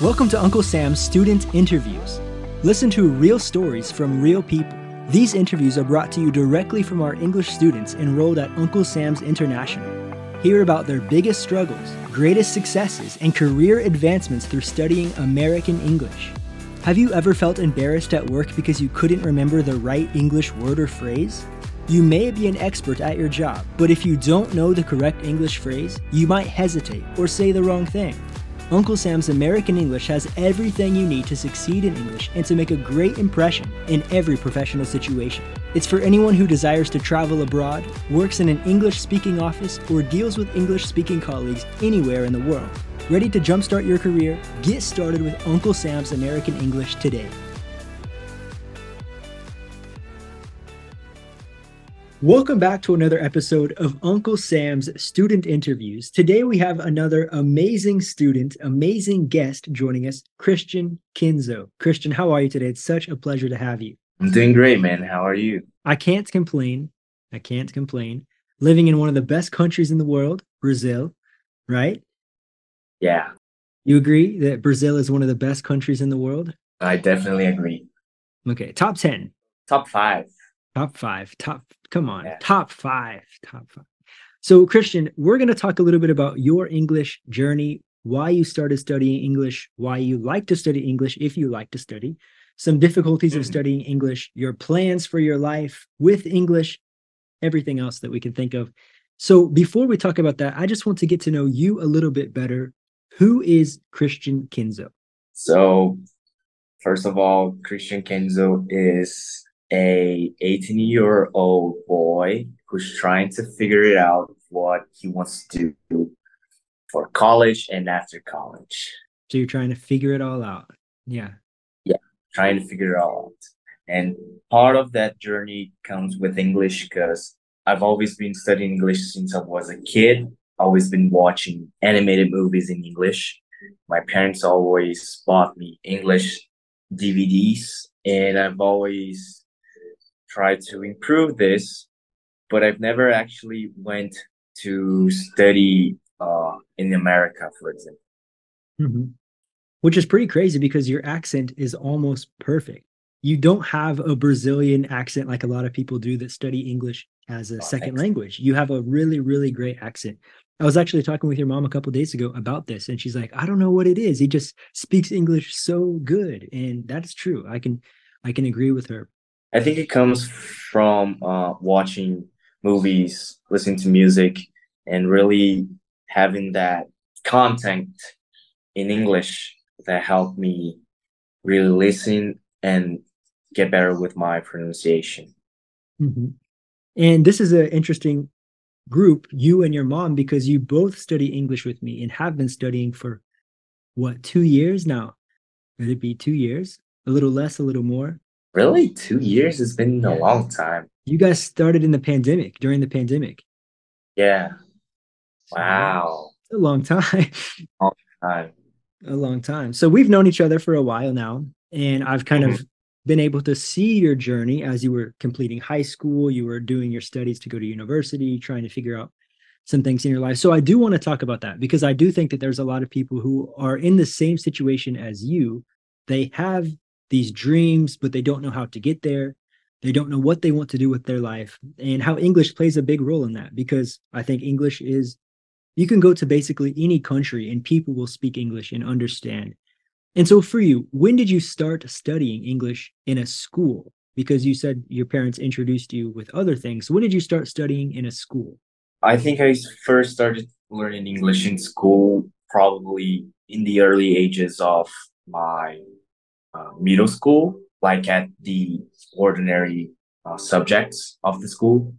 Welcome to Uncle Sam's Student Interviews. Listen to real stories from real people. These interviews are brought to you directly from our English students enrolled at Uncle Sam's International. Hear about their biggest struggles, greatest successes, and career advancements through studying American English. Have you ever felt embarrassed at work because you couldn't remember the right English word or phrase? You may be an expert at your job, but if you don't know the correct English phrase, you might hesitate or say the wrong thing. Uncle Sam's American English has everything you need to succeed in English and to make a great impression in every professional situation. It's for anyone who desires to travel abroad, works in an English speaking office, or deals with English speaking colleagues anywhere in the world. Ready to jumpstart your career? Get started with Uncle Sam's American English today. Welcome back to another episode of Uncle Sam's Student Interviews. Today we have another amazing student, amazing guest joining us, Christian Kenzo. Christian, how are you today? It's such a pleasure to have you. I'm doing great, man. How are you? I can't complain. I can't complain. Living in one of the best countries in the world, Brazil, right? Yeah, You agree that Brazil is one of the best countries in the world? I definitely agree. Okay, top 10, Top five. Top five, top, come on, Yeah. top five, top five. So, Christian, we're going to talk a little bit about your English journey, why you started studying English, why you like to study English if you like to study, some difficulties of Mhm. studying English, your plans for your life with English, everything else that we can think of. So, before we talk about that, I just want to get to know you a little bit better. Who is Christian Kenzo? So, first of all, Christian Kenzo is a 18 year old boy who's trying to figure it out what he wants to do for college and after college. So, you're trying to figure it all out. Yeah. Yeah, trying to figure it all out. And part of that journey comes with English because I've always been studying English since I was a kid. Always been watching animated movies in English. My parents always bought me English DVDs, and I've always tried to improve this, but I've never actually went to study uh, in America, for example. Mhm. Which is pretty crazy because your accent is almost perfect. You don't have a Brazilian accent like a lot of people do that study English as a Oh, second thanks. language. You have a really, really great accent. I was actually talking with your mom a couple days ago about this, and she's like, "I don't know what it is. He just speaks English so good," and that's true. I can, I can agree with her. I think it comes from uh, watching movies, listening to music, and really having that content in English that helped me really listen and get better with my pronunciation. Mhm. And this is an interesting group, you and your mom, because you both study English with me and have been studying for what, two years now? Would it be two years? A little less, a little more? Really, two years? It's been a long time. You guys started in the pandemic, during the pandemic. Yeah. Wow. a long time. Time. a long time. So we've known each other for a while now, and I've kind of mm-hmm. been able to see your journey as you were completing high school, you were doing your studies to go to university, trying to figure out some things in your life. So I do want to talk about that because I do think that there's a lot of people who are in the same situation as you. They have these dreams, but they don't know how to get there. They don't know what they want to do with their life and how English plays a big role in that because I think English is you can go to basically any country and people will speak English and understand. And so for you, when did you start studying English in a school? Because you said your parents introduced you with other things. When did you start studying in a school? I think I first started learning English in school probably in the early ages of my uh, middle school, like at the ordinary uh, subjects of the school.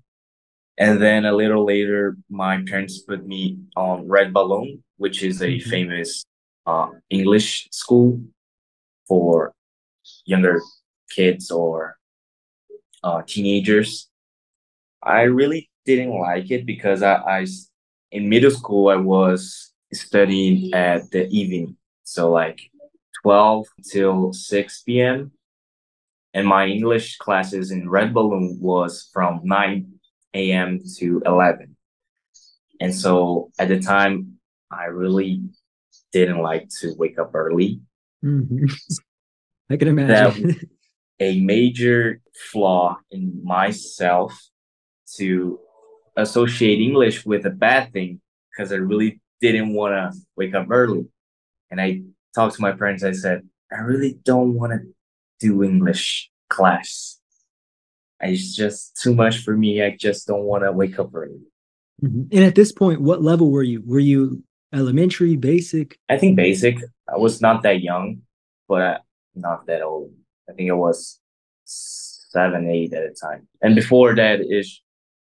And then a little later, my parents put me on Red Balloon, which is a Mhm. famous uh, English school for younger kids or uh, teenagers. I really didn't like it because I, in middle school I was studying at the evening, so like twelve till six p.m. And my English classes in Red Balloon was from nine a.m. to eleven. And so at the time, I really didn't like to wake up early Mhm. I can imagine. a major flaw in myself to associate English with a bad thing because I really didn't want to wake up early. And I talked to my parents. I said, I really don't want to do English class. It's just too much for me. I just don't want to wake up early. Mhm. And at this point, what level were you? Were you elementary, basic? I think basic. I was not that young, but not that old. I think it was seven, eight at a time. And before that is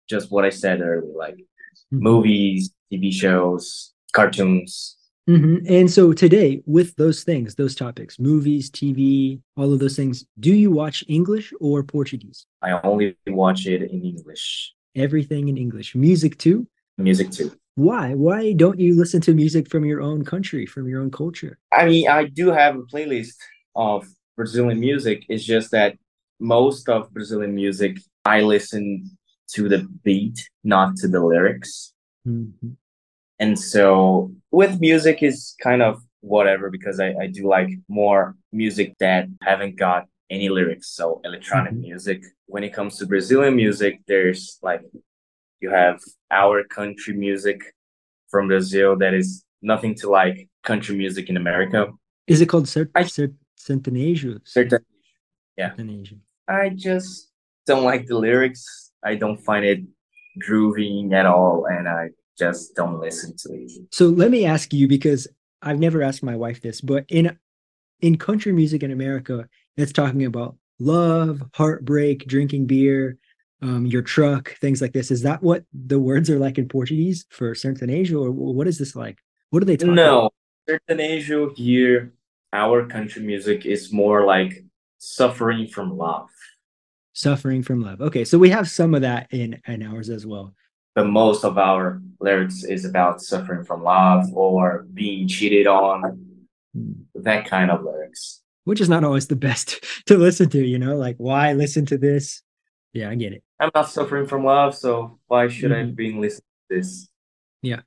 just what I said earlier, like Mhm. movies, TV shows, cartoons. Mhm. And so today, with those things, those topics, movies, TV, all of those things, do you watch English or Portuguese? I only watch it in English. Everything in English. Music too? Music too. Why? Why don't you listen to music from your own country, from your own culture? I mean, I do have a playlist of Brazilian music. It's just that most of Brazilian music, I listen to the beat, not to the lyrics. Mhm. And so with music is kind of whatever because I, I do like more music that haven't got any lyrics. So electronic Mhm. music. When it comes to Brazilian music, there's like you have our country music from Brazil that is nothing to like country music in America. Is it called cert- I- cert- Sertanejo? Certain Yeah. Sertanejo. I just don't like the lyrics. I don't find it grooving at all and I just don't listen to it. So let me ask you because I've never asked my wife this, but in in country music in America, it's talking about love, heartbreak, drinking beer, um, your truck, things like this. Is that what the words are like in Portuguese for certain sertanejo, or what is this like? What are they talking? No, Sertanejo here, our country music is more like suffering from love. Suffering from love. Okay, so we have some of that in in ours as well. But most of our lyrics is about suffering from love or being cheated on, that kind of lyrics. Which is not always the best to listen to, you know, like why listen to this? Yeah, I get it. I'm not suffering from love, so why should I Mhm. be listening to this? Yeah.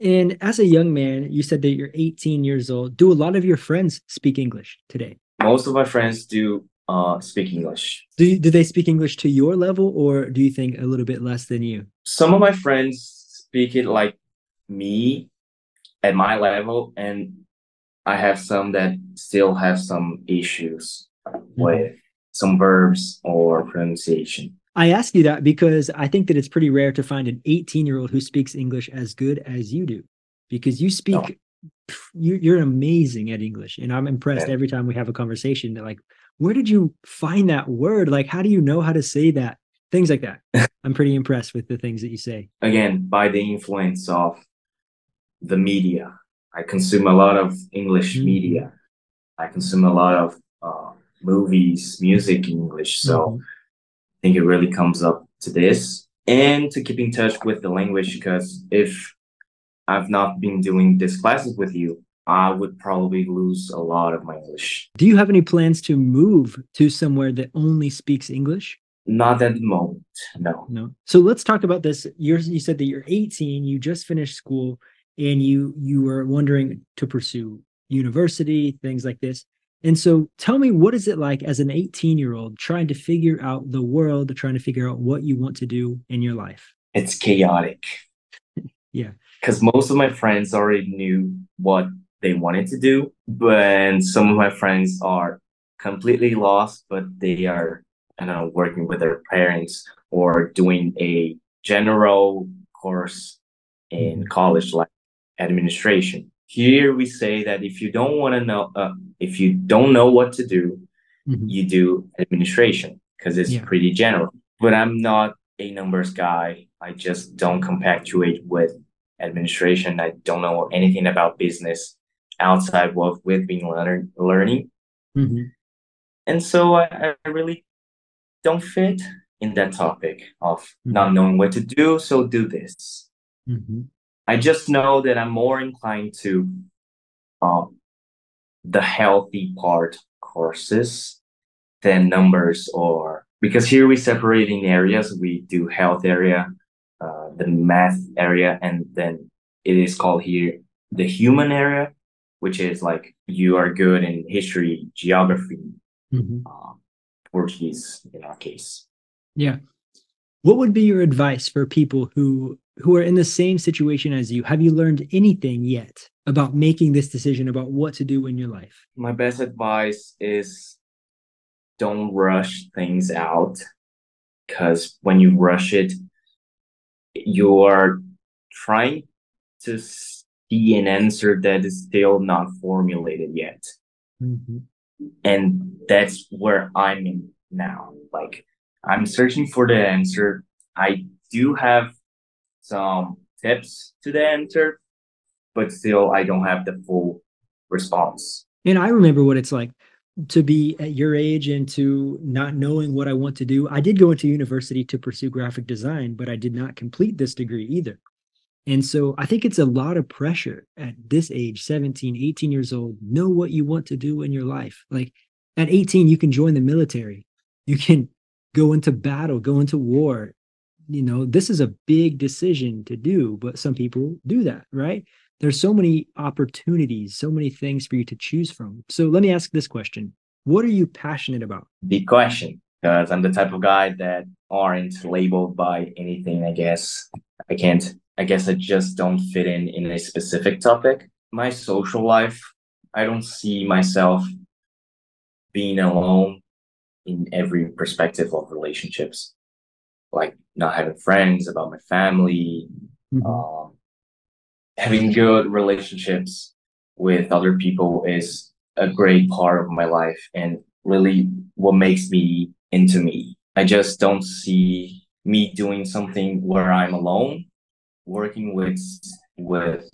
And as a young man, you said that you're 18 years old. Do a lot of your friends speak English today? Most of my friends do uh speak English. Do do they speak English to your level, or do you think a little bit less than you? Some of my friends speak it like me at my level, and I have some that still have some issues with some verbs or pronunciation. I ask you that because I think that it's pretty rare to find an 18 year old who speaks English as good as you do, because you speak. Oh. pff, You, you're amazing at English, and I'm impressed Yeah. every time we have a conversation. That like, where did you find that word? Like, how do you know how to say that? Things like that. I'm pretty impressed with the things that you say. Again, by the influence of the media. I consume a lot of English Mhm. media. I consume a lot of uh, movies, music in English. So Mhm. I think it really comes up to this and to keep in touch with the language because if I've not been doing these classes with you, I would probably lose a lot of my English. Do you have any plans to move to somewhere that only speaks English? Not at the moment, no. No. So let's talk about this. You're, you said that you're 18, you just finished school, and you you were wondering to pursue university, things like this. And so tell me, what is it like as an 18 year old trying to figure out the world, trying to figure out what you want to do in your life? It's chaotic. Yeah. Because most of my friends already knew what they wanted to do, but some of my friends are completely lost, but they are, I don't know, working with their parents or doing a general course in Mhm. college like administration. Here we say that if you don't want to know, uh, if you don't know what to do, Mhm. you do administration because it's Yeah. pretty general. But I'm not a numbers guy. I just don't compactuate with administration. I don't know anything about business outside what we've been learn, learning. Mhm. And so I, I really don't fit in that topic of Mhm. not knowing what to do. So do this. Mhm. I just know that I'm more inclined to um, the healthy part courses than numbers or because here we separate in areas. We do health area, uh, the math area, and then it is called here the human area. Which is like you are good in history, geography, mm-hmm. uh, Portuguese in our case. Yeah. What would be your advice for people who who are in the same situation as you? Have you learned anything yet about making this decision about what to do in your life? My best advice is don't rush things out because when you rush it, you are trying to see an answer that is still not formulated yet. Mm-hmm. And that's where I'm in now. Like, I'm searching for the answer. I do have some tips to the answer, but still, I don't have the full response. And I remember what it's like to be at your age and to not knowing what I want to do. I did go into university to pursue graphic design, but I did not complete this degree either. And so I think it's a lot of pressure at this age, 17, 18 years old, know what you want to do in your life. Like at 18, you can join the military, you can go into battle, go into war. You know, this is a big decision to do, but some people do that, right? There's so many opportunities, so many things for you to choose from. So let me ask this question What are you passionate about? Big question, because I'm the type of guy that aren't labeled by anything, I guess. I can't I guess I just don't fit in in a specific topic. My social life, I don't see myself being alone in every perspective of relationships, like not having friends, about my family, mm-hmm. um, having good relationships with other people is a great part of my life and really what makes me into me. I just don't see me doing something where I'm alone working with with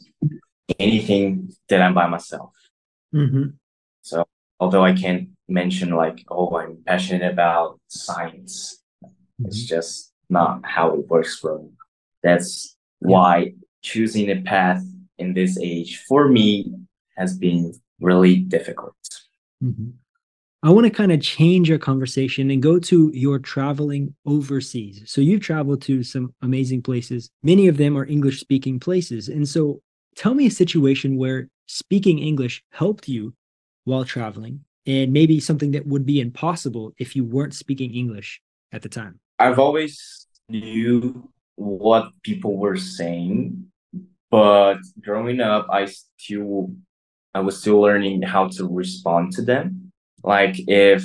anything that I'm by myself. Mm-hmm. So although I can't mention like, oh, I'm passionate about science, mm-hmm. it's just not how it works for me. That's yeah. why choosing a path in this age for me has been really difficult. Mm-hmm. I want to kind of change our conversation and go to your traveling overseas. So you've traveled to some amazing places. Many of them are English speaking places. And so tell me a situation where speaking English helped you while traveling and maybe something that would be impossible if you weren't speaking English at the time. I've always knew what people were saying, but growing up I still I was still learning how to respond to them like if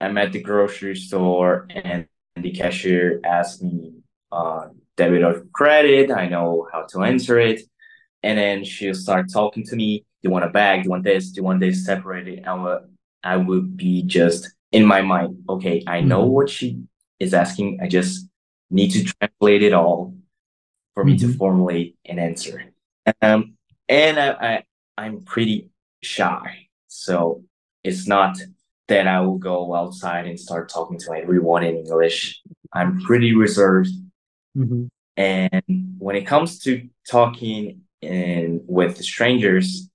I'm at the grocery store and the cashier asks me uh, debit or credit, I know how to answer it. And then she'll start talking to me. Do you want a bag? Do you want this? Do you want this separated? I will, I would be just in my mind, okay, I know mm-hmm. what she is asking. I just need to translate it all for me mm-hmm. to formulate an answer. Um, and I, I, I'm pretty shy. So it's not that I will go outside and start talking to everyone in English. I'm pretty reserved. Mm-hmm. And when it comes to talking in with strangers,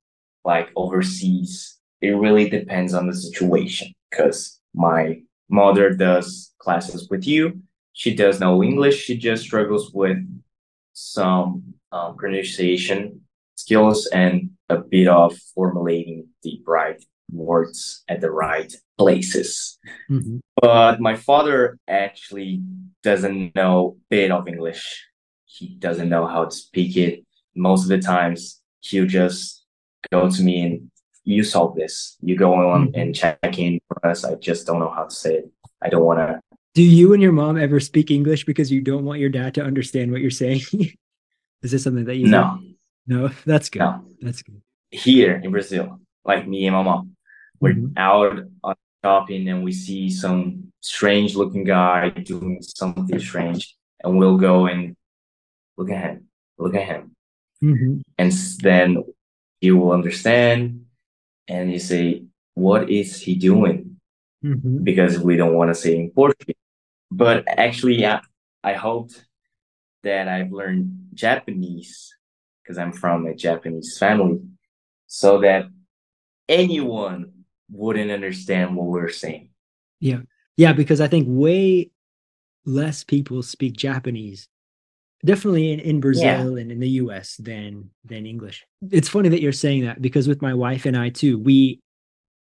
like overseas, it really depends on the situation. Because my mother does classes with you. She does know English. She just struggles with some um, pronunciation skills and a bit of formulating the right words at the right places. Mm-hmm. But my father actually doesn't know a bit of English. He doesn't know how to speak it. Most of the times he'll just go to me and you solve this. You go on mm-hmm. and check in for us. I just don't know how to say it. I don't want to. Do you and your mom ever speak English because you don't want your dad to understand what you're saying? Is this something that you No. Do? No, that's good. No. That's good. Here in Brazil, like me and my mom, we're mm-hmm. out shopping and we see some strange looking guy doing something strange and we'll go and look at him look at him mm-hmm. and then you will understand and you say what is he doing mm-hmm. because we don't want to say in portuguese but actually I, I hoped that i've learned japanese because i'm from a japanese family so that anyone wouldn't understand what we're saying. Yeah. Yeah, because I think way less people speak Japanese definitely in, in Brazil yeah. and in the US than than English. It's funny that you're saying that because with my wife and I too, we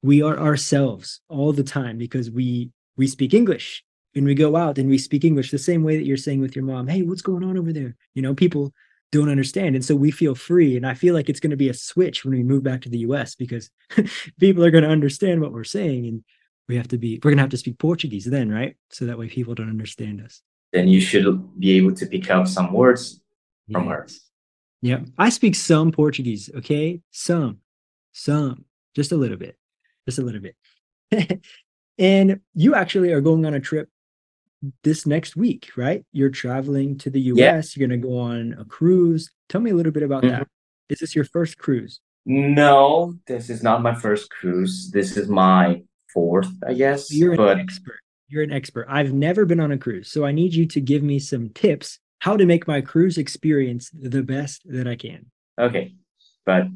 we are ourselves all the time because we we speak English and we go out and we speak English the same way that you're saying with your mom, hey, what's going on over there? You know, people don't understand. And so we feel free. And I feel like it's going to be a switch when we move back to the US because people are going to understand what we're saying. And we have to be, we're going to have to speak Portuguese then, right? So that way people don't understand us. Then you should be able to pick up some words from her. Yeah. I speak some Portuguese. Okay. Some, some, just a little bit, just a little bit. and you actually are going on a trip this next week, right? You're traveling to the US, yeah. you're going to go on a cruise. Tell me a little bit about mm-hmm. that. Is this your first cruise? No, this is not my first cruise. This is my fourth, I guess. You're but... an expert. You're an expert. I've never been on a cruise, so I need you to give me some tips how to make my cruise experience the best that I can. Okay. But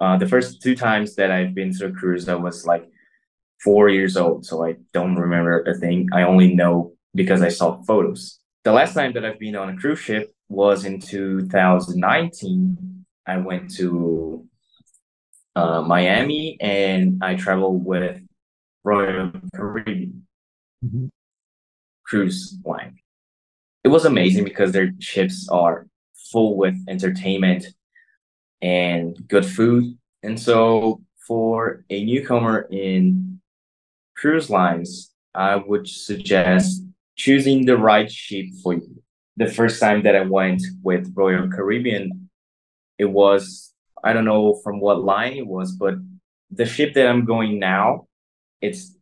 uh, the first two times that I've been to a cruise, I was like four years old, so I don't remember a thing. I only know because I saw photos. The last time that I've been on a cruise ship was in 2019. I went to uh, Miami and I traveled with Royal Caribbean mm-hmm. cruise line. It was amazing because their ships are full with entertainment and good food. And so for a newcomer in cruise lines, I would suggest choosing the right ship for you. The first time that I went with Royal Caribbean, it was, I don't know from what line it was, but the ship that I'm going now, it's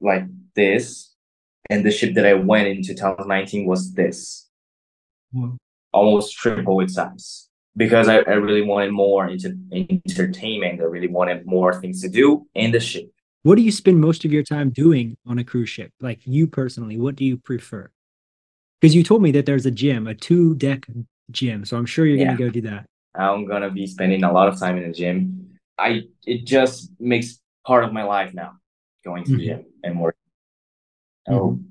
like this. And the ship that I went in 2019 was this. Wow. Almost triple its size. Because I, I really wanted more into entertainment. I really wanted more things to do in the ship. What do you spend most of your time doing on a cruise ship? Like you personally, what do you prefer? Because you told me that there's a gym, a two deck gym. So I'm sure you're yeah. going to go do that. I'm going to be spending a lot of time in the gym. I It just makes part of my life now, going to mm-hmm. the gym and working. Oh. Mm-hmm.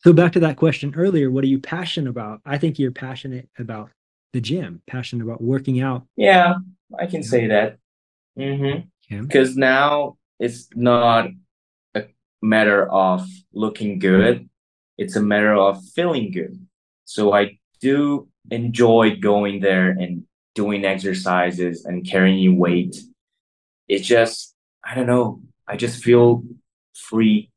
So back to that question earlier, what are you passionate about? I think you're passionate about the gym, passionate about working out. Yeah, I can say that. Mm-hmm. Because now it's not a matter of looking good. It's a matter of feeling good. So i do enjoy going there and doing exercises and carrying weight. It's just i don't know. I just feel free.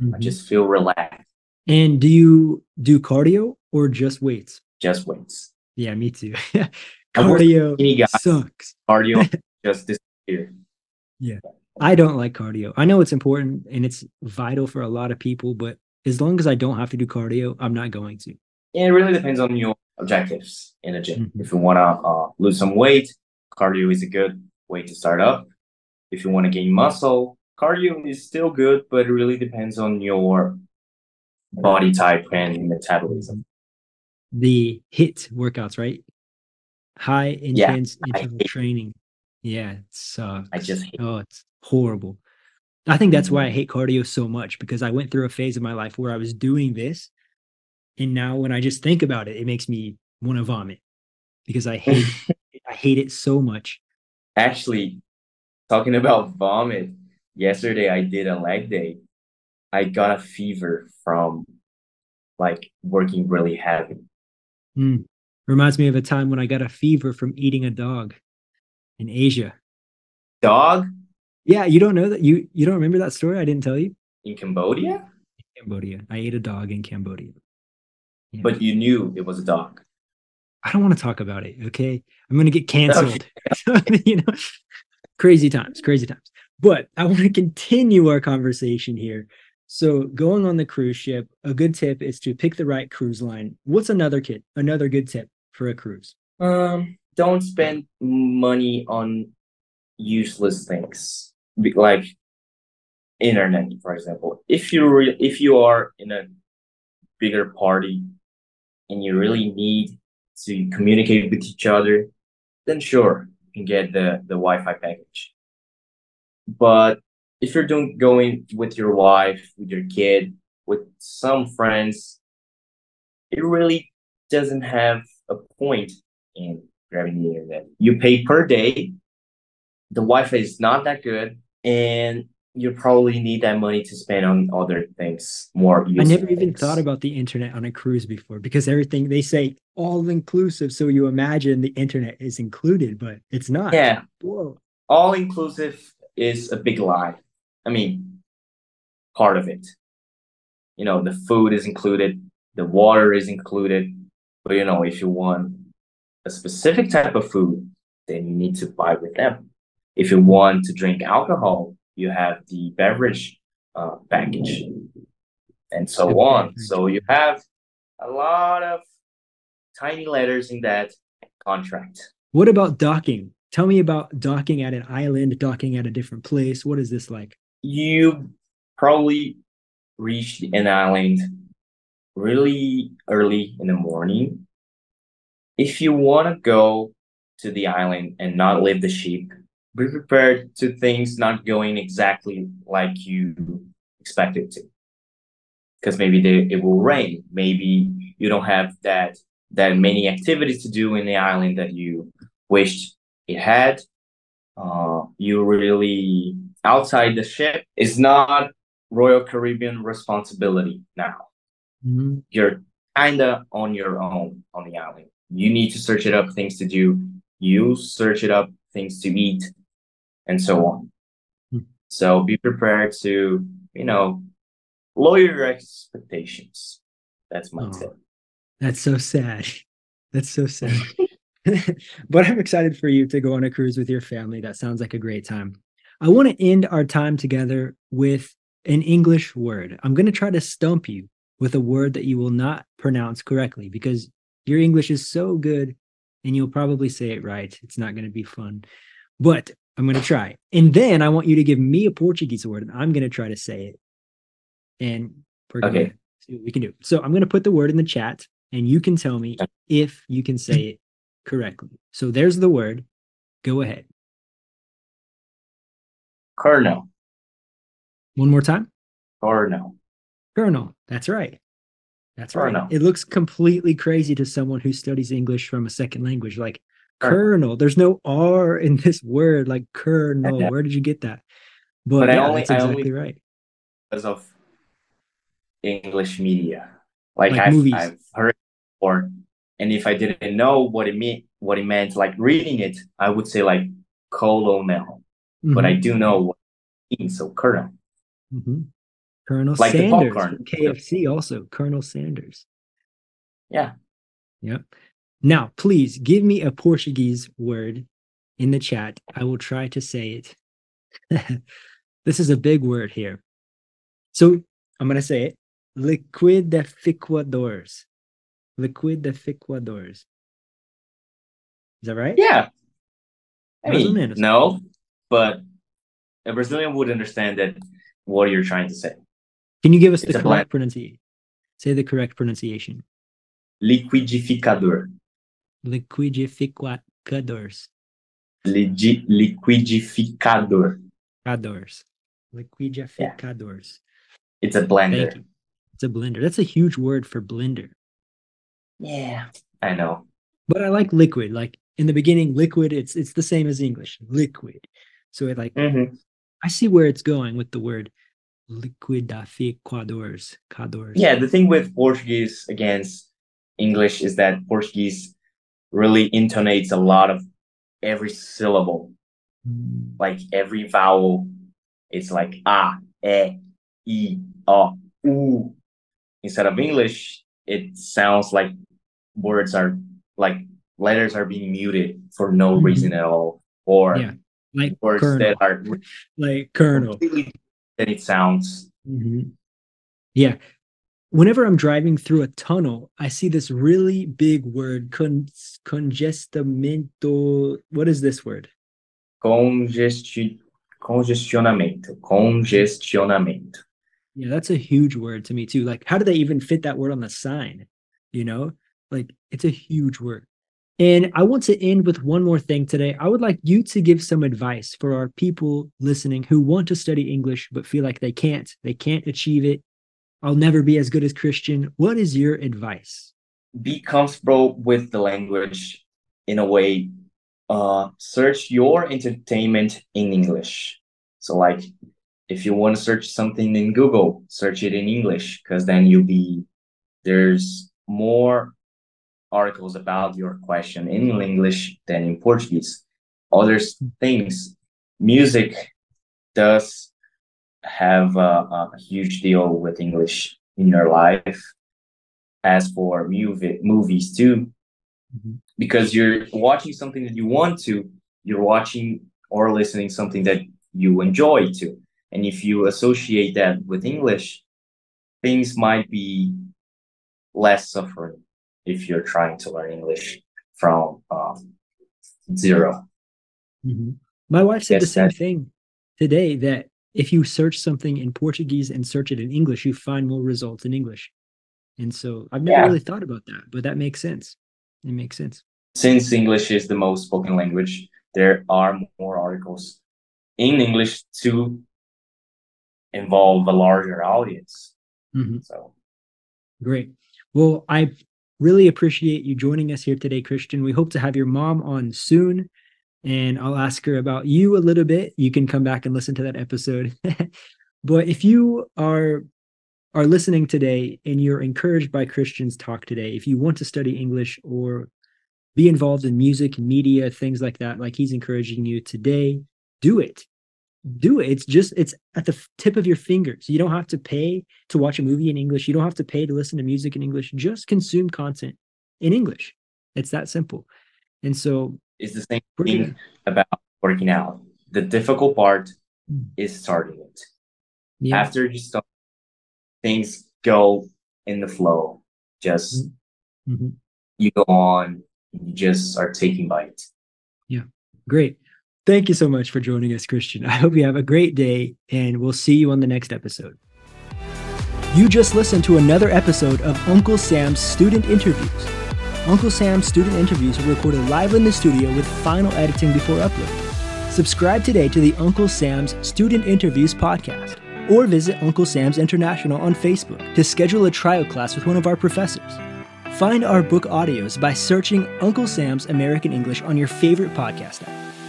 Mm-hmm. i just feel relaxed. And do you do cardio or just weights? Just weights. Yeah me too. Cardio sucks. Cardio just disappear. Yeah I don't like cardio. I know it's important and it's vital for a lot of people, but as long as I don't have to do cardio, I'm not going to. It really depends on your objectives in a gym. Mm-hmm. If you want to uh, lose some weight, cardio is a good way to start up. If you want to gain muscle, cardio is still good, but it really depends on your body type and metabolism. The HIIT workouts, right? High intense yeah, interval training. Yeah, it sucks. I just hate oh, it's horrible. I think that's why I mm-hmm. hate cardio so much because I went through a phase of my life where I was doing this. And now when I just think about it, it makes me want to vomit because I hate I hate it so much. Actually, talking about vomit, yesterday I did a leg day. I got a fever from like working really heavy. Mm. Reminds me of a time when I got a fever from eating a dog in Asia. Dog? Yeah, you don't know that you you don't remember that story? I didn't tell you. In Cambodia? In Cambodia. I ate a dog in Cambodia. Yeah. But you knew it was a dog. I don't want to talk about it, okay? I'm going to get canceled. Okay. you know, crazy times, crazy times. But I want to continue our conversation here. So, going on the cruise ship, a good tip is to pick the right cruise line. What's another kit? Another good tip for a cruise? Um, don't spend money on useless things like internet for example. If you re- if you are in a bigger party and you really need to communicate with each other then sure you can get the the wi-fi package. But if you're doing going with your wife with your kid with some friends it really doesn't have a point in grabbing internet. You pay per day. The Wi-Fi is not that good, and you probably need that money to spend on other things more. I never even things. thought about the internet on a cruise before because everything they say all inclusive, so you imagine the internet is included, but it's not. Yeah, Whoa. all inclusive is a big lie. I mean, part of it. You know, the food is included, the water is included, but you know, if you want a specific type of food, then you need to buy with them. If you want to drink alcohol, you have the beverage uh, package and so on. So you have a lot of tiny letters in that contract. What about docking? Tell me about docking at an island, docking at a different place. What is this like? You probably reach an island really early in the morning. If you want to go to the island and not leave the ship, be prepared to things not going exactly like you expected to. Because maybe they, it will rain. Maybe you don't have that that many activities to do in the island that you wished it had. Uh, you really outside the ship is not Royal Caribbean responsibility now. Mm-hmm. You're kind of on your own on the island. You need to search it up things to do. You search it up things to eat and so on. Hmm. So be prepared to, you know, lower your expectations. That's my oh, tip. That's so sad. That's so sad. but I'm excited for you to go on a cruise with your family. That sounds like a great time. I want to end our time together with an English word. I'm going to try to stump you with a word that you will not pronounce correctly because your English is so good and you'll probably say it right. It's not going to be fun. But I'm going to try. And then I want you to give me a Portuguese word and I'm going to try to say it. And we're going okay. to see what we can do. So I'm going to put the word in the chat and you can tell me if you can say it correctly. So there's the word. Go ahead. Colonel. One more time. Colonel. Colonel. That's right. That's right. It looks completely crazy to someone who studies English from a second language. Like, Colonel. There's no R in this word, like Colonel. Where did you get that? But, but yeah, I only, that's exactly I only, right. Because of English media, like, like I've, movies. I've heard before, and if I didn't know what it meant, what it meant, like reading it, I would say like colonel. Mm-hmm. But I mm-hmm. do know what it means, so Colonel. Mm-hmm. Colonel like Sanders, KFC, also Colonel Sanders. Yeah. Yep. Now, please give me a Portuguese word in the chat. I will try to say it. this is a big word here. So I'm going to say it liquidificadores. Liquidificadores. Is that right? Yeah. I mean, no, but a Brazilian would understand that what you're trying to say. Can you give us it's the correct pronunciation? Say the correct pronunciation. Liquidificador. Liquidificadores. Ligi liquidificador. Cadors. Liquidificadores. Yeah. It's a blender. It's a blender. That's a huge word for blender. Yeah, I know. But I like liquid. Like in the beginning, liquid. It's it's the same as English. Liquid. So it like mm-hmm. I see where it's going with the word liquidificadores. Cadores. Yeah, the thing with Portuguese against English is that Portuguese really intonates a lot of every syllable, mm. like every vowel. It's like a, e, i, o, u. Instead of English, it sounds like words are like letters are being muted for no mm-hmm. reason at all, or yeah. like words kernel. that are like kernel. That it sounds. Mm-hmm. Yeah, whenever I'm driving through a tunnel, I see this really big word, con- congestamento. What is this word? Congesti- congestionamento. Congestionamento. Yeah, that's a huge word to me too. Like, how do they even fit that word on the sign? You know, like it's a huge word. And I want to end with one more thing today. I would like you to give some advice for our people listening who want to study English but feel like they can't. They can't achieve it I'll never be as good as Christian. What is your advice? be comfortable with the language in a way uh search your entertainment in english so like if you want to search something in google search it in english because then you'll be there's more articles about your question in english than in portuguese. Other things music does have a, a huge deal with english in your life. As for movie, movies too mm-hmm. because you're watching something that you want to you're watching or listening something that you enjoy to. And if you associate that with english things might be less suffering if you're trying to learn english from um, 0 mm-hmm. my wife said the same that, thing today that if you search something in portuguese and search it in english you find more results in english and so I've never yeah. really thought about that, but that makes sense. It makes sense. Since English is the most spoken language, there are more articles in English to involve a larger audience. Mm-hmm. So great. Well, I really appreciate you joining us here today, Christian. We hope to have your mom on soon and I'll ask her about you a little bit. You can come back and listen to that episode. but if you are are listening today and you're encouraged by Christian's talk today, if you want to study English or be involved in music, media, things like that, like he's encouraging you today, do it. Do it. It's just, it's at the tip of your fingers. You don't have to pay to watch a movie in English. You don't have to pay to listen to music in English. Just consume content in English. It's that simple. And so it's the same thing gonna... about working out. The difficult part mm. is starting it. Yeah. After you start things go in the flow. Just mm-hmm. mm-hmm. you go on, you just are taking bites. Yeah, great. Thank you so much for joining us, Christian. I hope you have a great day, and we'll see you on the next episode. You just listened to another episode of Uncle Sam's Student Interviews. Uncle Sam's student interviews are recorded live in the studio with final editing before upload. Subscribe today to the Uncle Sam's Student Interviews podcast or visit Uncle Sam's International on Facebook to schedule a trial class with one of our professors. Find our book audios by searching Uncle Sam's American English on your favorite podcast app.